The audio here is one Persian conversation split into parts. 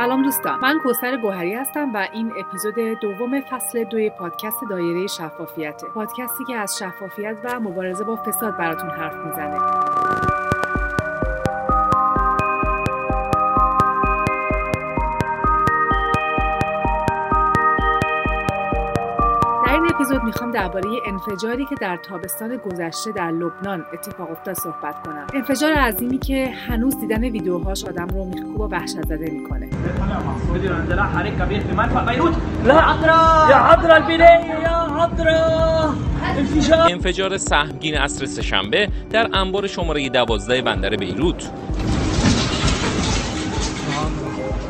سلام دوستان. من کوسر گوهری هستم و این اپیزود دوم فصل دوی پادکست دایره شفافیته. پادکستی که از شفافیت و مبارزه با فساد براتون حرف می‌زنه. اپیزود می‌خوام درباره انفجاری که در تابستان گذشته در لبنان اتفاق افتاد صحبت کنم. انفجار عظیمی که هنوز دیدن ویدیوهاش آدم رو میخکوب و وحشت زده می‌کنه. انفجار سهمگین عصر سهشنبه در انبار شماره 12 بندر بیروت.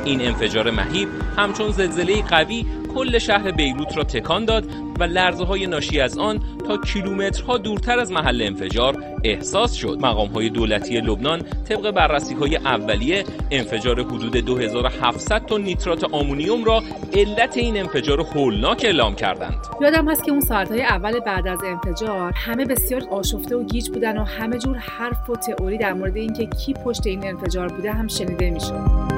این انفجار مهیب همچون زلزله قوی کل شهر بیروت را تکان داد و لرزه های ناشی از آن تا کیلومترها دورتر از محل انفجار احساس شد. مقام های دولتی لبنان طبق بررسی های اولیه انفجار حدود 2700 تن نیترات آمونیوم را علت این انفجار هولناک اعلام کردند. یادم هست که اون ساعتهای اول بعد از انفجار همه بسیار آشفته و گیج بودن و همه جور حرف و تئوری در مورد اینکه کی پشت این انفجار بوده هم شنیده می‌شد.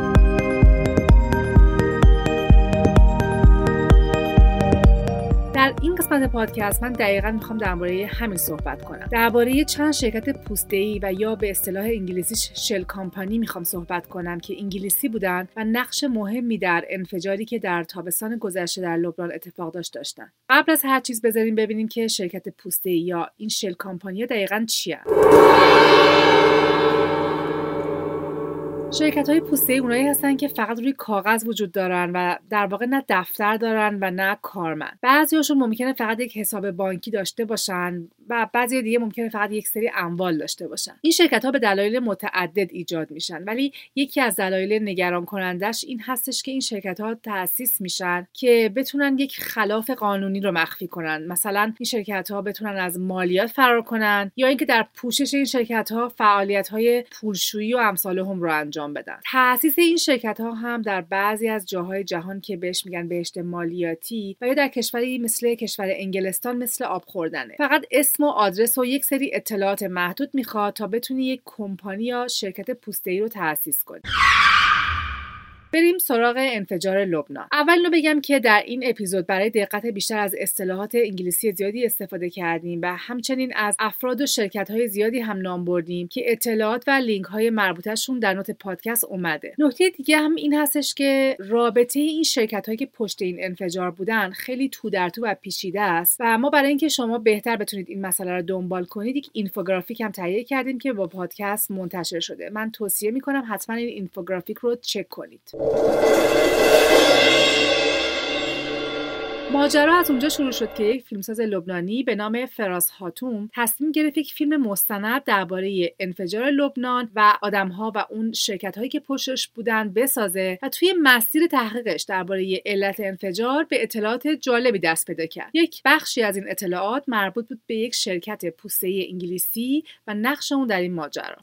در این قسمت پادکست من دقیقا می‌خوام درباره همین صحبت کنم. درباره چند شرکت پوسته‌ای و یا به اصطلاح انگلیسی شل کامپانی می‌خوام صحبت کنم که انگلیسی بودن و نقش مهمی در انفجاری که در تابستان گذشته در لبنان اتفاق داشت داشتن. قبل از هر چیز بذاریم ببینیم که شرکت پوسته‌ای یا این شل کامپانی دقیقا چیه. شرکت های پوسته اونایی هستن که فقط روی کاغذ وجود دارن و در واقع نه دفتر دارن و نه کارمند. بعضیاشون ممکنه فقط یک حساب بانکی داشته باشن و بعضی دیگه ممکنه فقط یک سری اموال داشته باشن. این شرکت ها به دلایل متعدد ایجاد میشن ولی یکی از دلایل نگران کنندش این هستش که این شرکت ها تأسیس میشن که بتونن یک خلاف قانونی رو مخفی کنن. مثلا این شرکت ها بتونن از مالیات فرار کنن یا اینکه در پوشش این شرکت ها فعالیت های پولشویی و امثال هم رو انجام بدن. تأسیس این شرکت ها هم در بعضی از جاهای جهان که بهش میگن بهشت مالیاتی و یا در کشوری مثل کشور انگلستان مثل آب خوردنه. فقط اسم و آدرس و یک سری اطلاعات محدود می‌خواد تا بتونی یک کمپانی یا شرکت پوسته‌ای رو تأسیس کنی. بریم سراغ انفجار لبنان. اول رو بگم که در این اپیزود برای دقت بیشتر از اصطلاحات انگلیسی زیادی استفاده کردیم و همچنین از افراد و شرکت های زیادی هم نام بردیم که اطلاعات و لینک های مربوطهشون در نوت پادکست اومده. نکته دیگه هم این هستش که رابطه این شرکت هایی که پشت این انفجار بودن خیلی تو در تو و پیچیده است و ما برای اینکه شما بهتر بتونید این مسئله رو دنبال کنید یک اینفوگرافیک هم تهیه کردیم که با پادکست منتشر شده. من توصیه می‌کنم حتما این اینفوگرافیک رو چک کنید. ماجرا از اونجا شروع شد که یک فیلمساز لبنانی به نام فراز هاتوم تصمیم گرفت یک فیلم مستند درباره انفجار لبنان و آدمها و اون شرکت هایی که پشتش بودن بسازه و توی مسیر تحقیقش درباره علت انفجار به اطلاعات جالبی دست پیدا کرد. یک بخشی از این اطلاعات مربوط بود به یک شرکت پوسته انگلیسی و نقش اون در این ماجرا.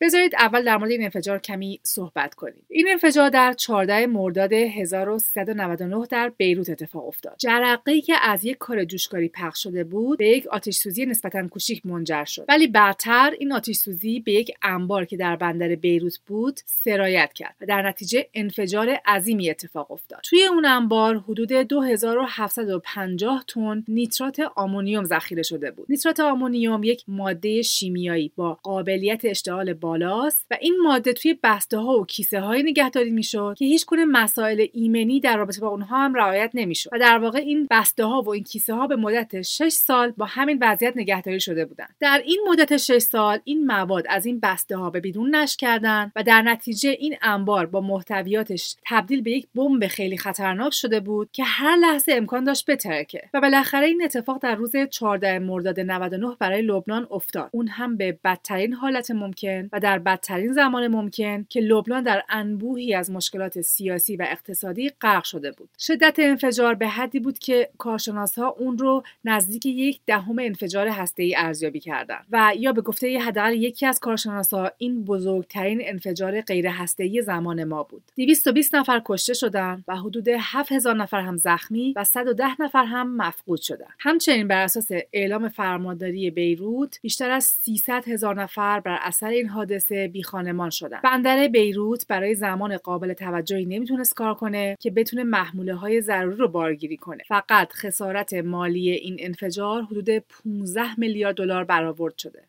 بذارید اول در مورد این انفجار کمی صحبت کنیم. این انفجار در 14 مرداد 1399 در بیروت اتفاق افتاد. جرقه‌ای که از یک کار جوشکاری پخش شده بود به یک آتش سوزی نسبتا کوچیک منجر شد. ولی بعدتر این آتش سوزی به یک انبار که در بندر بیروت بود سرایت کرد و در نتیجه انفجار عظیمی اتفاق افتاد. توی اون انبار حدود 2750 تن نیترات آمونیوم ذخیره شده بود. نیترات آمونیوم یک ماده شیمیایی با قابلیت اشتعال بالاست و این ماده توی بسته ها و کیسه های نگهداری می‌شد که هیچ گونه مسائل ایمنی در رابطه با اونها هم رعایت نمی‌شد. و در واقع این بسته ها و این کیسه ها به مدت 6 سال با همین وضعیت نگهداری شده بودند. در این مدت 6 سال این مواد از این بسته ها به بیرون نشر کردند و در نتیجه این انبار با محتویاتش تبدیل به یک بمب خیلی خطرناک شده بود که هر لحظه امکان داشت بترکه. و بالاخره این اتفاق در روز 14 مرداد 99 برای لبنان افتاد. اون هم به بدترین حالت ممکن و در بدترین زمان ممکن که لبنان در انبوهی از مشکلات سیاسی و اقتصادی غرق شده بود. شدت انفجار به حدی بود که کارشناسها اون رو نزدیک یک دهم انفجار هسته‌ای ارزیابی کردند و یا به گفته حداقل یکی از کارشناسها این بزرگترین انفجار غیر هسته‌ای زمان ما بود. 220 نفر کشته شدند و حدود 7000 نفر هم زخمی و 110 نفر هم مفقود شدند همچنین بر اساس اعلام فرمانداری بیروت بیشتر از 300 هزار نفر بر اثر این حادثه حادثه بیخانمان شدن. بندر بیروت برای زمان قابل توجهی نمی‌تونست کار کنه که بتونه محموله های ضروری رو بارگیری کنه. فقط خسارت مالی این انفجار حدود 15 میلیارد دلار برآورد شده.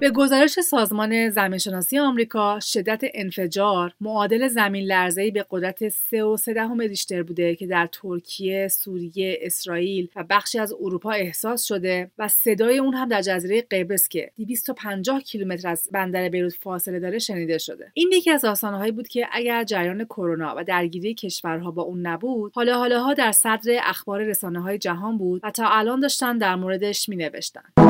به گزارش سازمان زمینشناسی آمریکا شدت انفجار معادل زمین لرزه‌ای به قدرت 3.3 ریشتر بوده که در ترکیه، سوریه، اسرائیل و بخشی از اروپا احساس شده و صدای اون هم در جزیره قبرس که 250 کیلومتر از بندر بیروت فاصله داره شنیده شده. این یکی از آسانهایی بود که اگر جریان کرونا و درگیری کشورها با اون نبود، حالا حالاها در صدر اخبار رسانه های جهان بود و تا الان داشتن در موردش می نوشتن.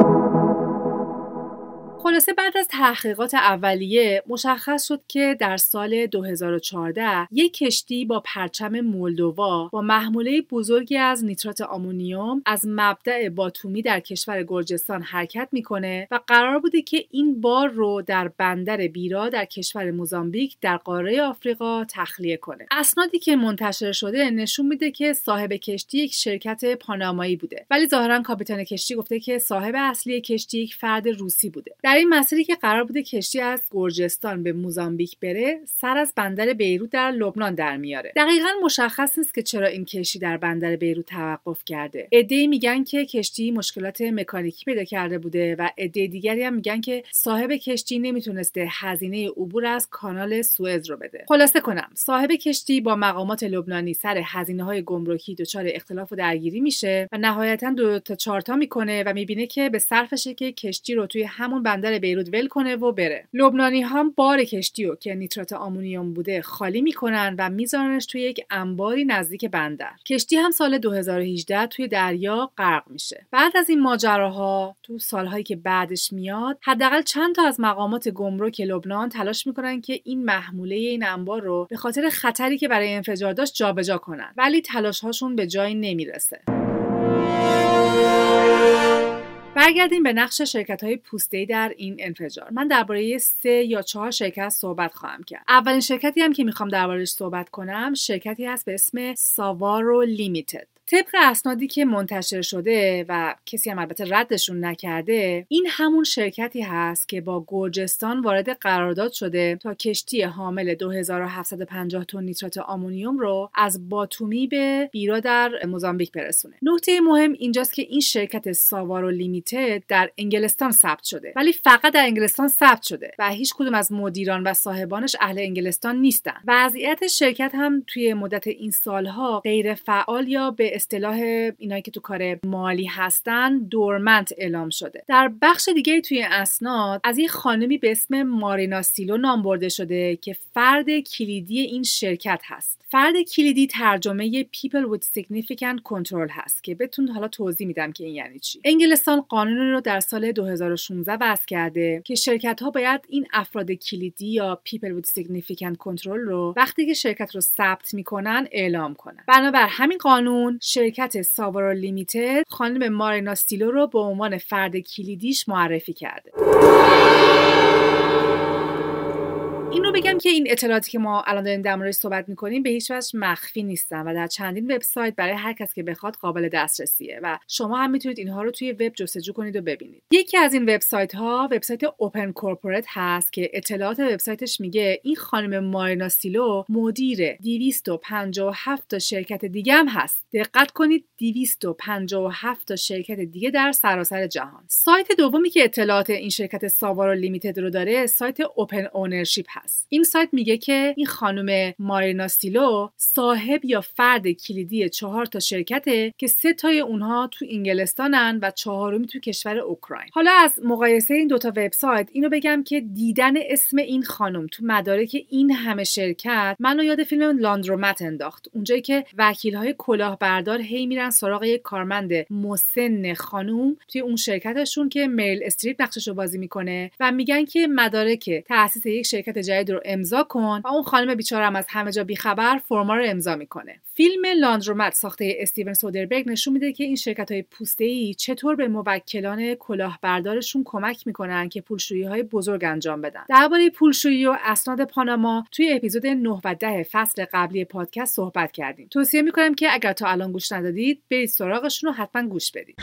خلاصه بعد از تحقیقات اولیه مشخص شد که در سال 2014 یک کشتی با پرچم مولدووا با محموله بزرگی از نیترات آمونیوم از مبدع باتومی در کشور گرجستان حرکت می‌کنه و قرار بوده که این بار رو در بندر بیرا در کشور موزامبیک در قاره آفریقا تخلیه کنه. اسنادی که منتشر شده نشون میده که صاحب کشتی یک شرکت پانامایی بوده. ولی ظاهرا کاپیتان کشتی گفته که صاحب اصلی کشتی یک فرد روسی بوده. در این مسیری که قرار بوده کشتی از گرجستان به موزامبیک بره سر از بندر بیروت در لبنان در میاره. دقیقا مشخص نیست که چرا این کشتی در بندر بیروت توقف کرده. عدهای میگن که کشتی مشکلات مکانیکی پیدا کرده بوده و عده دیگری هم میگن که صاحب کشتی نمی‌تونسته هزینه عبور از کانال سوئز رو بده. خلاصه کنم صاحب کشتی با مقامات لبنانی سر هزینه های گمرکی دچار اختلاف و درگیری میشه و نهایتا دو تا چارتا می‌کنه و می‌بینه که به صرفشه که کشتی رو توی همون بیروت ول کنه و بره. لبنانی هم بار کشتی رو که نیترات آمونیوم بوده خالی می‌کنن و میذارنش توی یک انباری نزدیک بندر. کشتی هم سال 2018 توی دریا غرق میشه. بعد از این ماجراها تو سالهایی که بعدش میاد حداقل چند تا از مقامات گمرک لبنان تلاش می‌کنن که این محموله این انبار رو به خاطر خطری که برای انفجار داشت جابجا کنن. ولی تلاش هاشون به جایی نمی‌رسه. برگردیم به نقش شرکت های پوسته در این انفجار. من درباره سه یا چهار شرکت صحبت خواهم کرد. اولین شرکتی هم که می‌خوام دربارهش صحبت کنم شرکتی هست به اسم ساوارو لیمیتد. طبق اسنادی که منتشر شده و کسی هم البته ردشون نکرده این همون شرکتی هست که با گرجستان وارد قرارداد شده تا کشتی حامل 2750 تن نیترات آمونیوم رو از باتومی به بیرا در موزامبیک برسونه. نکته مهم اینجاست که این شرکت ساوارو لیمیتد در انگلستان ثبت شده. ولی فقط در انگلستان ثبت شده و هیچ کدوم از مدیران و صاحبانش اهل انگلستان نیستن. وضعیت شرکت هم توی مدت این سالها غیر فعال یا به اصطلاح اینایی که تو کار مالی هستن دورمنت اعلام شده. در بخش دیگه توی اسناد از یه خانمی به اسم مارینا سیلو نام برده شده که فرد کلیدی این شرکت هست. فرد کلیدی ترجمه people with significant control هست که بهتون حالا توضیح میدم که این یعنی چی. انگلستان قانون رو در سال 2016 وضع کرده که شرکت ها باید این افراد کلیدی یا people with significant control رو وقتی که شرکت رو ثبت می‌کنن اعلام کنن. بنابر همین قانون شرکت ساوارو لیمیتد خانم مارینا سیلو رو به عنوان فرد کلیدیش معرفی کرده. این رو بگم که این اطلاعاتی که ما الان داریم در موردش صحبت می‌کنیم به هیچ وجه مخفی نیستن و در چندین وبسایت برای هر کس که بخواد قابل دسترسیه و شما هم می‌تونید اینها رو توی وب جستجو کنید و ببینید. یکی از این وبسایت ها وبسایت OpenCorporates هست که اطلاعات وبسایتش میگه این خانم مارینا سیلو مدیر 257 تا شرکت دیگه هم هست. دقت کنید 257 تا شرکت دیگه در سراسر جهان. سایت دومی که اطلاعات این شرکت ساوارو Limited رو داره سایت Open Ownership این سایت میگه که این خانم مارینا سیلو صاحب یا فرد کلیدی چهار تا شرکته که سه تای اونها تو انگلستانن و چهارمی تو کشور اوکراین. حالا از مقایسه این دوتا وبسایت اینو بگم که دیدن اسم این خانم تو مدارک این همه شرکت منو یاد فیلم لاندرومت انداخت. اونجایی که وکیل های کلاهبردار هی میرن سراغ یک کارمند مسن خانم توی اون شرکتشون که میل استریپ نقشش بازی می‌کنه و میگن که مدارک تاسیس یک شرکت جدید رو امضا کن و اون خانم بیچاره هم از همه جا بیخبر فرما رو امضا می‌کنه. فیلم لاندرومت ساخته استیون سودربرگ نشون میده که این شرکت های پوسته ای چطور به موکلان کلاهبردارشون کمک می‌کنن که پولشویی های بزرگ انجام بدن. درباره پولشویی و اسناد پاناما توی اپیزود 9 و 10 فصل قبلی پادکست صحبت کردیم. توصیه می‌کنم که اگر تا الان گوش ندادید برید سراغشون رو حتما گوش بدید.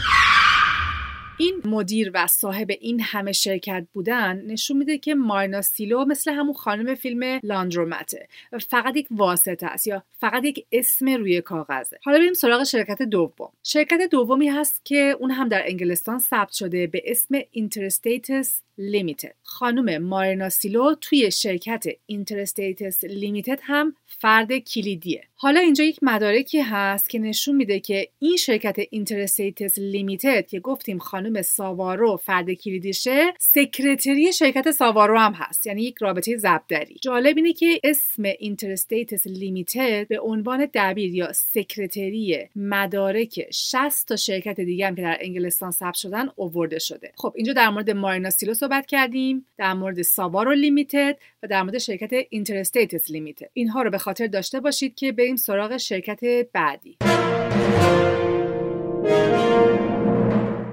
این مدیر و صاحب این همه شرکت بودن نشون میده که مارینا سیلو مثل همون خانم فیلم Laundromat ه فقط یک واسطه است یا فقط یک اسم روی کاغذه. حالا بریم سراغ شرکت دوم. شرکت دومی هست که اون هم در انگلستان ثبت شده به اسم Interstatus Limited خانم مارینا سیلو توی شرکت Interstatus Limited هم فرد کلیدیه. حالا اینجا یک مدارکی هست که نشون میده که این شرکت Interstatus Limited که گفتیم خانم ساوارو فرد کلیدیشه secretary شرکت ساوارو هم هست یعنی یک رابطه ضربدری. جالب اینه که اسم Interstatus Limited به عنوان دبیر یا secretary مدارک 60 تا شرکت دیگه هم که در انگلستان ثبت شدن اوورده شده. خب اینجا در مورد مارینا سیلو صحبت کردیم در مورد ساوارو Limited و در مورد شرکت Interstatus Limited اینها رو به خاطر داشته باشید که بریم سراغ شرکت بعدی.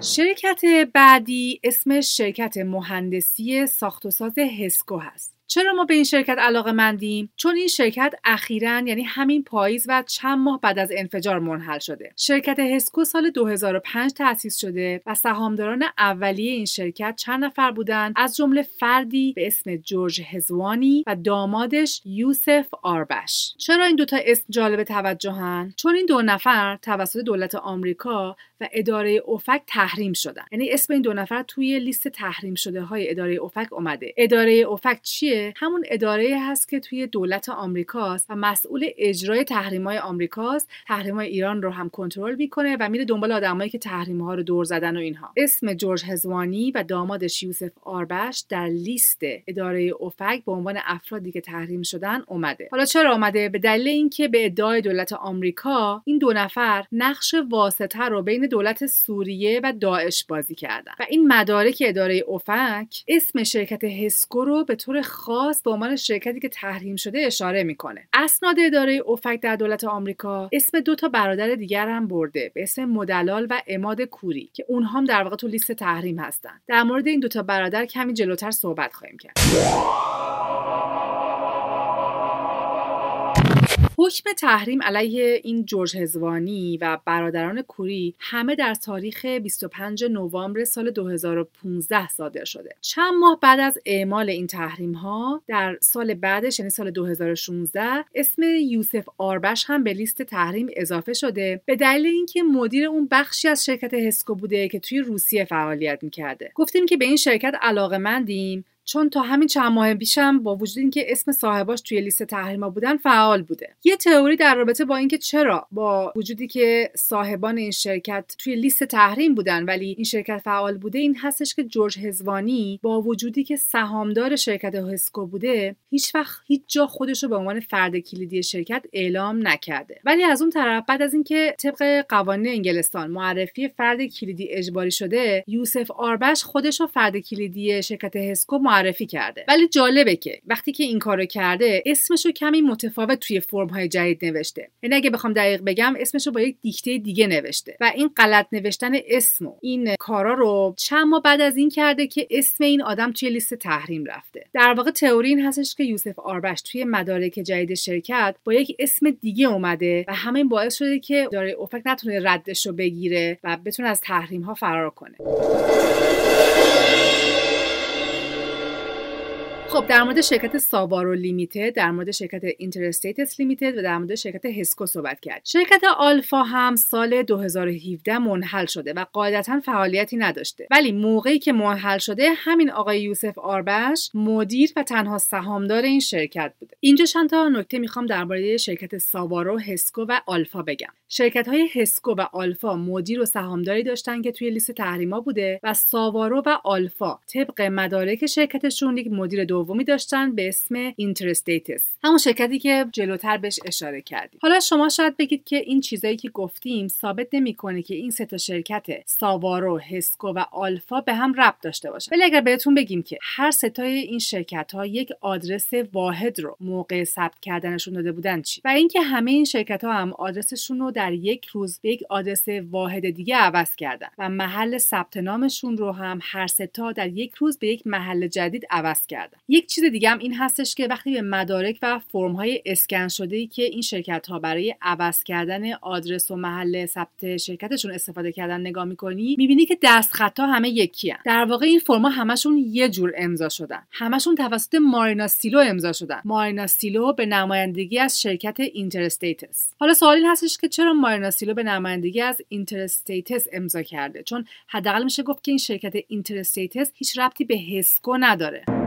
شرکت بعدی اسم شرکت مهندسی ساخت و ساز هسکو هست. چرا ما به این شرکت علاقه مندیم؟ چون این شرکت اخیرا یعنی همین پاییز و چند ماه بعد از انفجار منحل شده. شرکت هسکو سال 2005 تأسیس شده و سهامداران اولیه این شرکت چند نفر بودند از جمله فردی به اسم جورج هزوانی و دامادش یوسف آربش. چرا این دوتا اسم جالب توجهن؟ چون این دو نفر توسط دولت آمریکا و اداره اوفک تحریم شدن. یعنی اسم این دو نفر توی لیست تحریم شده های اداره اوفک اومده. اداره اوفک چیه؟ همون اداره هست که توی دولت آمریکاست و مسئول اجرای تحریم‌های آمریکاست. تحریم‌های ایران رو هم کنترل می‌کنه و میره دنبال آدمایی که تحریم‌ها رو دور زدن و اینها. اسم جورج هزوانی و دامادش یوسف آربش در لیست اداره اوفک به عنوان افرادی که تحریم شدن اومده. حالا چرا اومده؟ به دلیل اینکه به ادعای دولت آمریکا این دو نفر نقش واسطه رو بین دولت سوریه و داعش بازی کردن. و این مدارک اداره اوفک اسم شرکت هسکو رو به طور خاص به عنوان شرکتی که تحریم شده اشاره می‌کنه. اسناد اداره اوفک در دولت آمریکا اسم دو تا برادر دیگر هم برده به اسم مدلال و اماد کوری که اونها هم در واقع تو لیست تحریم هستن. در مورد این دوتا برادر کمی جلوتر صحبت خواهیم کرد. حکم تحریم علیه این جورج هزوانی و برادران کوری همه در تاریخ 25 نوامبر سال 2015 صادر شده. چند ماه بعد از اعمال این تحریم ها در سال بعدش یعنی سال 2016 اسم یوسف آربش هم به لیست تحریم اضافه شده به دلیل اینکه مدیر اون بخشی از شرکت هسکو بوده که توی روسیه فعالیت می‌کرده. گفتیم که به این شرکت علاقه مندیم چون تا همین چند ماه پیشم با وجود اینکه اسم صاحباش توی لیست تحریما بودن فعال بوده. یه تئوری در رابطه با اینکه چرا با وجودی که صاحبان این شرکت توی لیست تحریم بودن ولی این شرکت فعال بوده این هستش که جورج هزوانی با وجودی که سهامدار شرکت هسکو بوده هیچ وقت هیچ جا خودش رو به عنوان فرد کلیدی شرکت اعلام نکرده. ولی از اون طرف بعد از اینکه طبق قوانین انگلستان معرفی فرد کلیدی اجباری شده یوسف آربش خودش رو فرد کلیدی شرکت هسکو معرفی کرده. ولی جالبه که وقتی که این کارو کرده اسمشو کمی متفاوت توی فرم های جدید نوشته. یعنی اگه بخوام دقیق بگم اسمشو با یک دیکته دیگه نوشته. و این غلط نوشتن اسم و این کارا رو چند ماه بعد از این کرده که اسم این آدم توی لیست تحریم رفته. در واقع تئوری این هستش که یوسف آربش توی مدارک جدید شرکت با یک اسم دیگه اومده و همین باعث شده که اداره OFAC نتونه ردش رو بگیره و بتونه از تحریم ها فرار کنه. خب در مورد شرکت ساوارو Limited در مورد شرکت Interstatus Limited و در مورد شرکت هسکو صحبت کردیم. شرکت آلفا هم سال 2017 منحل شده و قاعدتا فعالیتی نداشته. ولی موقعی که منحل شده همین آقای یوسف آربش مدیر و تنها سهامدار این شرکت بوده. اینجا چند تا نکته می‌خوام درباره شرکت ساوارو هسکو و آلفا بگم. شرکت های هسکو و آلفا مدیر و سهامداری داشتن که توی لیست تحریما بوده و ساوارو و آلفا طبق مدارک شرکتشون یک مدیر دومی داشتن به اسم Interstatus. همون شرکتی که جلوتر بهش اشاره کردیم. حالا شما شاید بگید که این چیزایی که گفتیم ثابت نمی‌کنه که این سه تا شرکت ساوارو هسکو و آلفا به هم ربط داشته باشه ولی اگر بهتون بگیم که هر سه تای این شرکت ها یک آدرس واحد رو موقع ثبت کردنشون داده بودن چی؟ و اینکه همه این شرکت ها هم آدرسشون رو در یک روز به یک آدرس واحد دیگه عوض کردن و محل ثبت نامشون رو هم هر سه تا در یک روز به یک محل جدید عوض کردن. یک چیز دیگه هم این هستش که وقتی به مدارک و فرم های اسکن شده که این شرکت ها برای عوض کردن آدرس و محل ثبت شرکتشون استفاده کردن نگاه می‌کنی می‌بینی که دستخط ها همه یکی در واقع این فرم ها همشون یه جور امضا شدن. همشون توسط مارینا سیلو امضا شدن. مارینا سیلو به نمایندگی از شرکت Interstatus. حالا سوال این هستش که چرا سیلو به نمایندگی از Interstatus امضا کرده. چون حداقل میشه گفت که این شرکت Interstatus هیچ ربطی به هسکو نداره.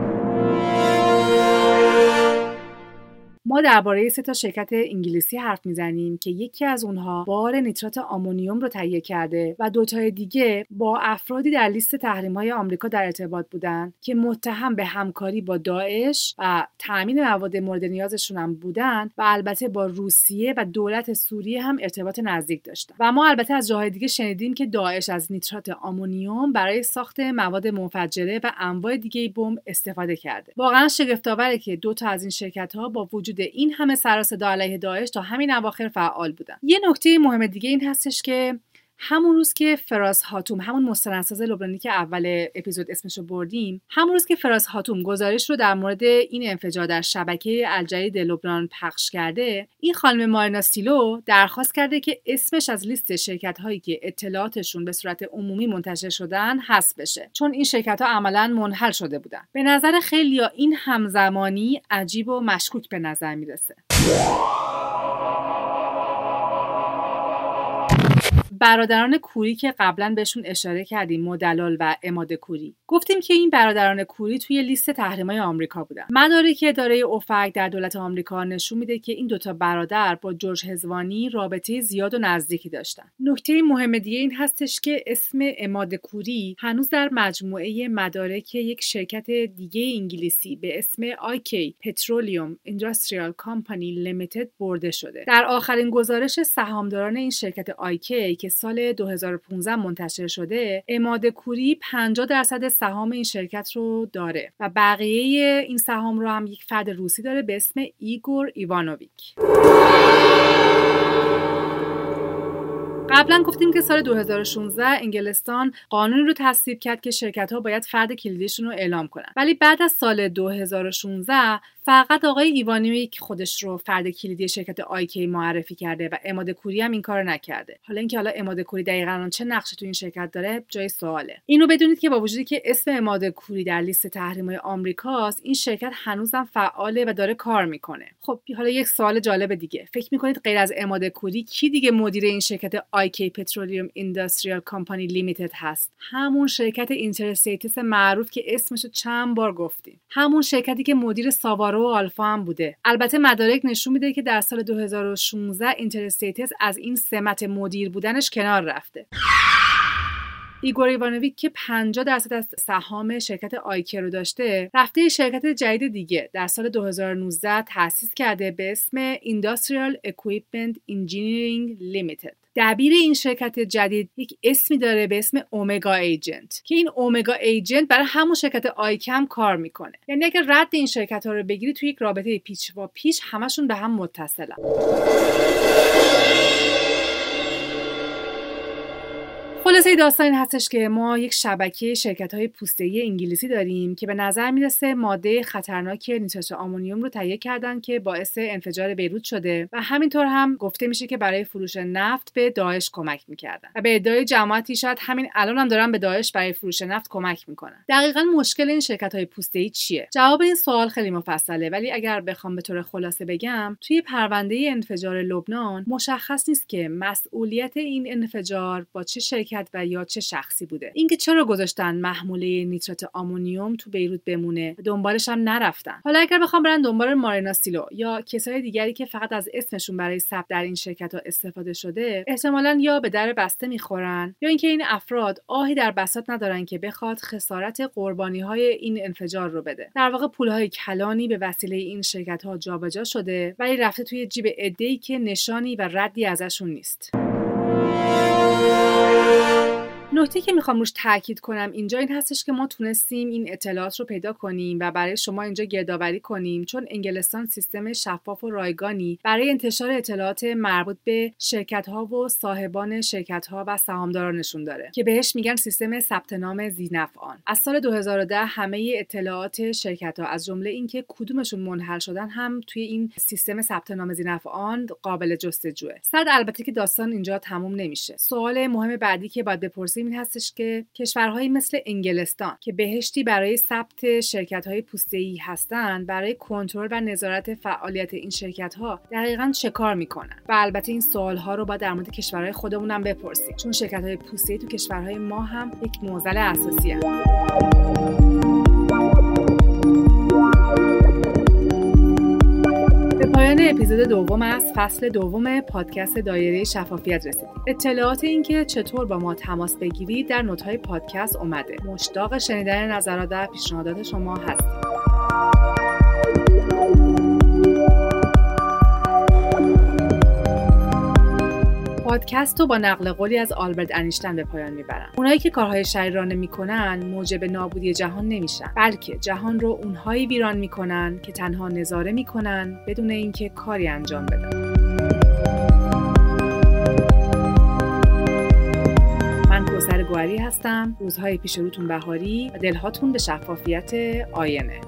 ما درباره سه تا شرکت انگلیسی حرف می‌زنیم که یکی از اونها بار نیترات آمونیوم رو تهیه کرده و دوتای دیگه با افرادی در لیست تحریم های آمریکا در ارتباط بودن که متهم به همکاری با داعش و تامین مواد مورد نیازشون هم بودن و البته با روسیه و دولت سوریه هم ارتباط نزدیک داشتن. و ما البته از جاهای دیگه شنیدیم که داعش از نیترات آمونیوم برای ساخت مواد منفجره و انواع دیگه بمب استفاده کرده. واقعا شگفت‌آوره که دو تا از این شرکت ها با وجود این همه سر صدا علیه داعش تا همین اواخر فعال بودن. یه نکته مهم دیگه این هستش که همون روز که فراز هاتوم همون مستندساز لبنانی که اول اپیزود اسمشو بردیم همون روز که فراز هاتوم گزارش رو در مورد این انفجار در شبکه الجدید لبنان پخش کرده این خانم مارنا سیلو درخواست کرده که اسمش از لیست شرکت هایی که اطلاعاتشون به صورت عمومی منتشر شدن حذف بشه. چون این شرکت ها عملا منحل شده بودن. به نظر خیلی این همزمانی عجیب و مشکوک به نظر می‌رسه. برادران کوری که قبلا بهشون اشاره کردیم مدلال و عماد کوری. گفتیم که این برادران کوری توی لیست تحریمای آمریکا بودن. مدارک اداره OFAC در دولت آمریکا نشون میده که این دوتا برادر با جورج هسوانی رابطه زیاد و نزدیکی داشتن. نکته مهم دیگه این هستش که اسم عماد کوری هنوز در مجموعه مدارک یک شرکت دیگه انگلیسی به اسم IK Petroleum Industrial Company Limited برده شده. در آخرین گزارش سهامداران این شرکت IK که سال 2015 منتشر شده عماد کوری 50 درصد سهام این شرکت رو داره و بقیه این سهام رو هم یک فرد روسی داره به اسم ایگور ایوانوویچ. قبلا گفتیم که سال 2016 انگلستان قانونی رو تصویب کرد که شرکت ها باید فرد کلیدیشون رو اعلام کنن. ولی بعد از سال 2016 فقط آقای ایوانوویچه که خودش رو فرد کلیدی شرکت IK معرفی کرده و عماد کوری هم این کار نکرده. حالا اینکه حالا عماد کوری دقیقا چه نقشی تو این شرکت داره جای سواله. اینو بدونید که با وجودی که اسم عماد کوری در لیست تحریم‌های آمریکاست این شرکت هنوزم فعاله و داره کار می‌کنه. خب حالا یک سوال جالب دیگه. فکر می‌کنید غیر از عماد کوری کی دیگه مدیر این شرکت IK Petroleum Industrial Company Limited هست. همون شرکت Interstatus معروف که اسمشو چند بار گفتیم. همون شرکتی که مدیر ساوارو و آلفا هم بوده. البته مدارک نشون میده که در سال 2016 Interstatus از این سمت مدیر بودنش کنار رفته. ایگور ایوانویک که 50 درصد از سهام شرکت IK رو داشته رفته شرکت جدید دیگه. در سال 2019 تأسیس کرده به اسم Industrial Equipment Engineering Limited. دبیر این شرکت جدید یک اسمی داره به اسم Omega Agent که این Omega Agent برای همون شرکت IK هم کار می‌کنه. یعنی اگر رد این شرکت ها رو بگیری توی یک رابطه پیچ و پیچ همشون به هم متصلن. خلاصه داستان این هستش که ما یک شبکه شرکت های پوسته انگلیسی داریم که به نظر می‌رسه ماده خطرناک نیتروژن آمونیوم رو تهیه کردن که باعث انفجار بیروت شده و همینطور هم گفته میشه که برای فروش نفت به داعش کمک می‌کردن. و به ادعای جماعتی شاید همین الان هم دارن به داعش برای فروش نفت کمک می‌کنن. دقیقا مشکل این شرکت های پوسته ای چیه؟ جواب این سوال خیلی مفصله ولی اگر بخوام به طور خلاصه بگم توی پرونده انفجار لبنان مشخص نیست که مسئولیت این انفجار با چه شرکت و یا چه شخصی بوده. اینکه چرا گذاشتن محموله نیترات آمونیوم تو بیروت بمونه دنبالش هم نرفتن. حالا اگر بخوام برن دنبال مارینا سیلو یا کسای دیگری که فقط از اسمشون برای ثبت در این شرکت ها استفاده شده احتمالا یا به در بسته می‌خورن یا اینکه این افراد آهی در بساط ندارن که بخواد خسارت قربانی های این انفجار رو بده. در واقع پول های کلانی به وسیله این شرکت ها جابجا شده ولی رفته توی جیب عده‌ای که نشانی و ردی ازشون نیست. نکته که می‌خوام روش تاکید کنم اینجا این هستش که ما تونستیم این اطلاعات رو پیدا کنیم و برای شما اینجا گردآوری کنیم چون انگلستان سیستم شفاف و رایگانی برای انتشار اطلاعات مربوط به شرکت ها و صاحبان شرکت ها و سهامدارانشون داره که بهش میگن سیستم ثبت نام از سال 2010 همه اطلاعات شرکت ها از جمله اینکه کدومشون منحل شدن هم توی این سیستم ثبت نام زینفعان قابل جستجوه. صد البته که داستان اینجا تموم نمیشه. سوال مهم بعدی که باید بپرسیم این هستش که کشورهایی مثل انگلستان که بهشتی برای ثبت شرکت های پوسته ای هستند برای کنترل و نظارت فعالیت این شرکت ها دقیقا چه کار می‌کنن؟ و البته این سوال ها رو باید در مورد کشورهای خودمون هم بپرسیم چون شرکت های پوسته تو کشورهای ما هم یک معضل اساسی پایان اپیزود دوم از فصل دوم پادکست دایره شفافیت رسیدیم. اطلاعات اینکه چطور با ما تماس بگیرید در نوت‌های پادکست اومده. مشتاق شنیدن نظرات و پیشنهادات شما هستیم. پادکست رو با نقل قولی از آلبرت انیشتن به پایان می‌برن اونایی که کارهای شریرانه می‌کنن موجب نابودی جهان نمیشن بلکه جهان رو اونهایی ویران می‌کنن که تنها نظاره می‌کنن بدون اینکه کاری انجام بدن. من کوسر گوهری هستم. روزهای پیش روتون بهاری و دلهاتون به شفافیت آینه.